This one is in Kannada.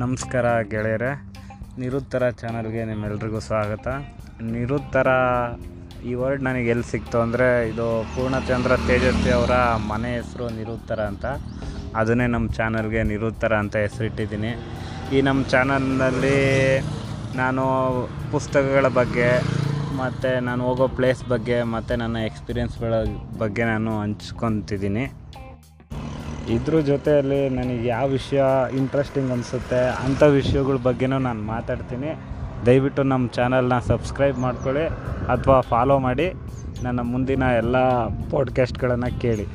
ನಮಸ್ಕಾರ ಗೆಳೆಯರೆ, ನಿರುತ್ತರ ಚಾನಲ್ಗೆ ನಿಮ್ಮೆಲ್ರಿಗೂ ಸ್ವಾಗತ. ನಿರುತ್ತರ, ಈ ವರ್ಡ್ ನನಗೆ ಎಲ್ಲಿ ಸಿಕ್ತು ಅಂದರೆ, ಇದು ಪೂರ್ಣಚಂದ್ರ ತೇಜಸ್ವಿ ಅವರ ಮನೆ ಹೆಸರು ನಿರುತ್ತರ ಅಂತ. ಅದನ್ನೇ ನಮ್ಮ ಚಾನಲ್ಗೆ ನಿರುತ್ತರ ಅಂತ ಹೆಸರಿಟ್ಟಿದ್ದೀನಿ. ಈ ನಮ್ಮ ಚಾನಲ್ನಲ್ಲಿ ನಾನು ಪುಸ್ತಕಗಳ ಬಗ್ಗೆ, ಮತ್ತು ನಾನು ಹೋಗೋ ಪ್ಲೇಸ್ ಬಗ್ಗೆ, ಮತ್ತು ನನ್ನ ಎಕ್ಸ್ಪೀರಿಯೆನ್ಸ್ಗಳ ಬಗ್ಗೆ ನಾನು ಹಂಚ್ಕೊತಿದ್ದೀನಿ. ಇದ್ರ ಜೊತೆಯಲ್ಲಿ ನನಗೆ ಯಾವ ವಿಷಯ ಇಂಟ್ರೆಸ್ಟಿಂಗ್ ಅನಿಸುತ್ತೆ ಅಂಥ ವಿಷಯಗಳ ಬಗ್ಗೆನೂ ನಾನು ಮಾತಾಡ್ತೀನಿ. ದಯವಿಟ್ಟು ನಮ್ಮ ಚಾನಲ್ನ ಸಬ್ಸ್ಕ್ರೈಬ್ ಮಾಡ್ಕೊಳ್ಳಿ, ಅಥವಾ ಫಾಲೋ ಮಾಡಿ, ನನ್ನ ಮುಂದಿನ ಎಲ್ಲ ಪಾಡ್ಕ್ಯಾಸ್ಟ್ಗಳನ್ನು ಕೇಳಿ.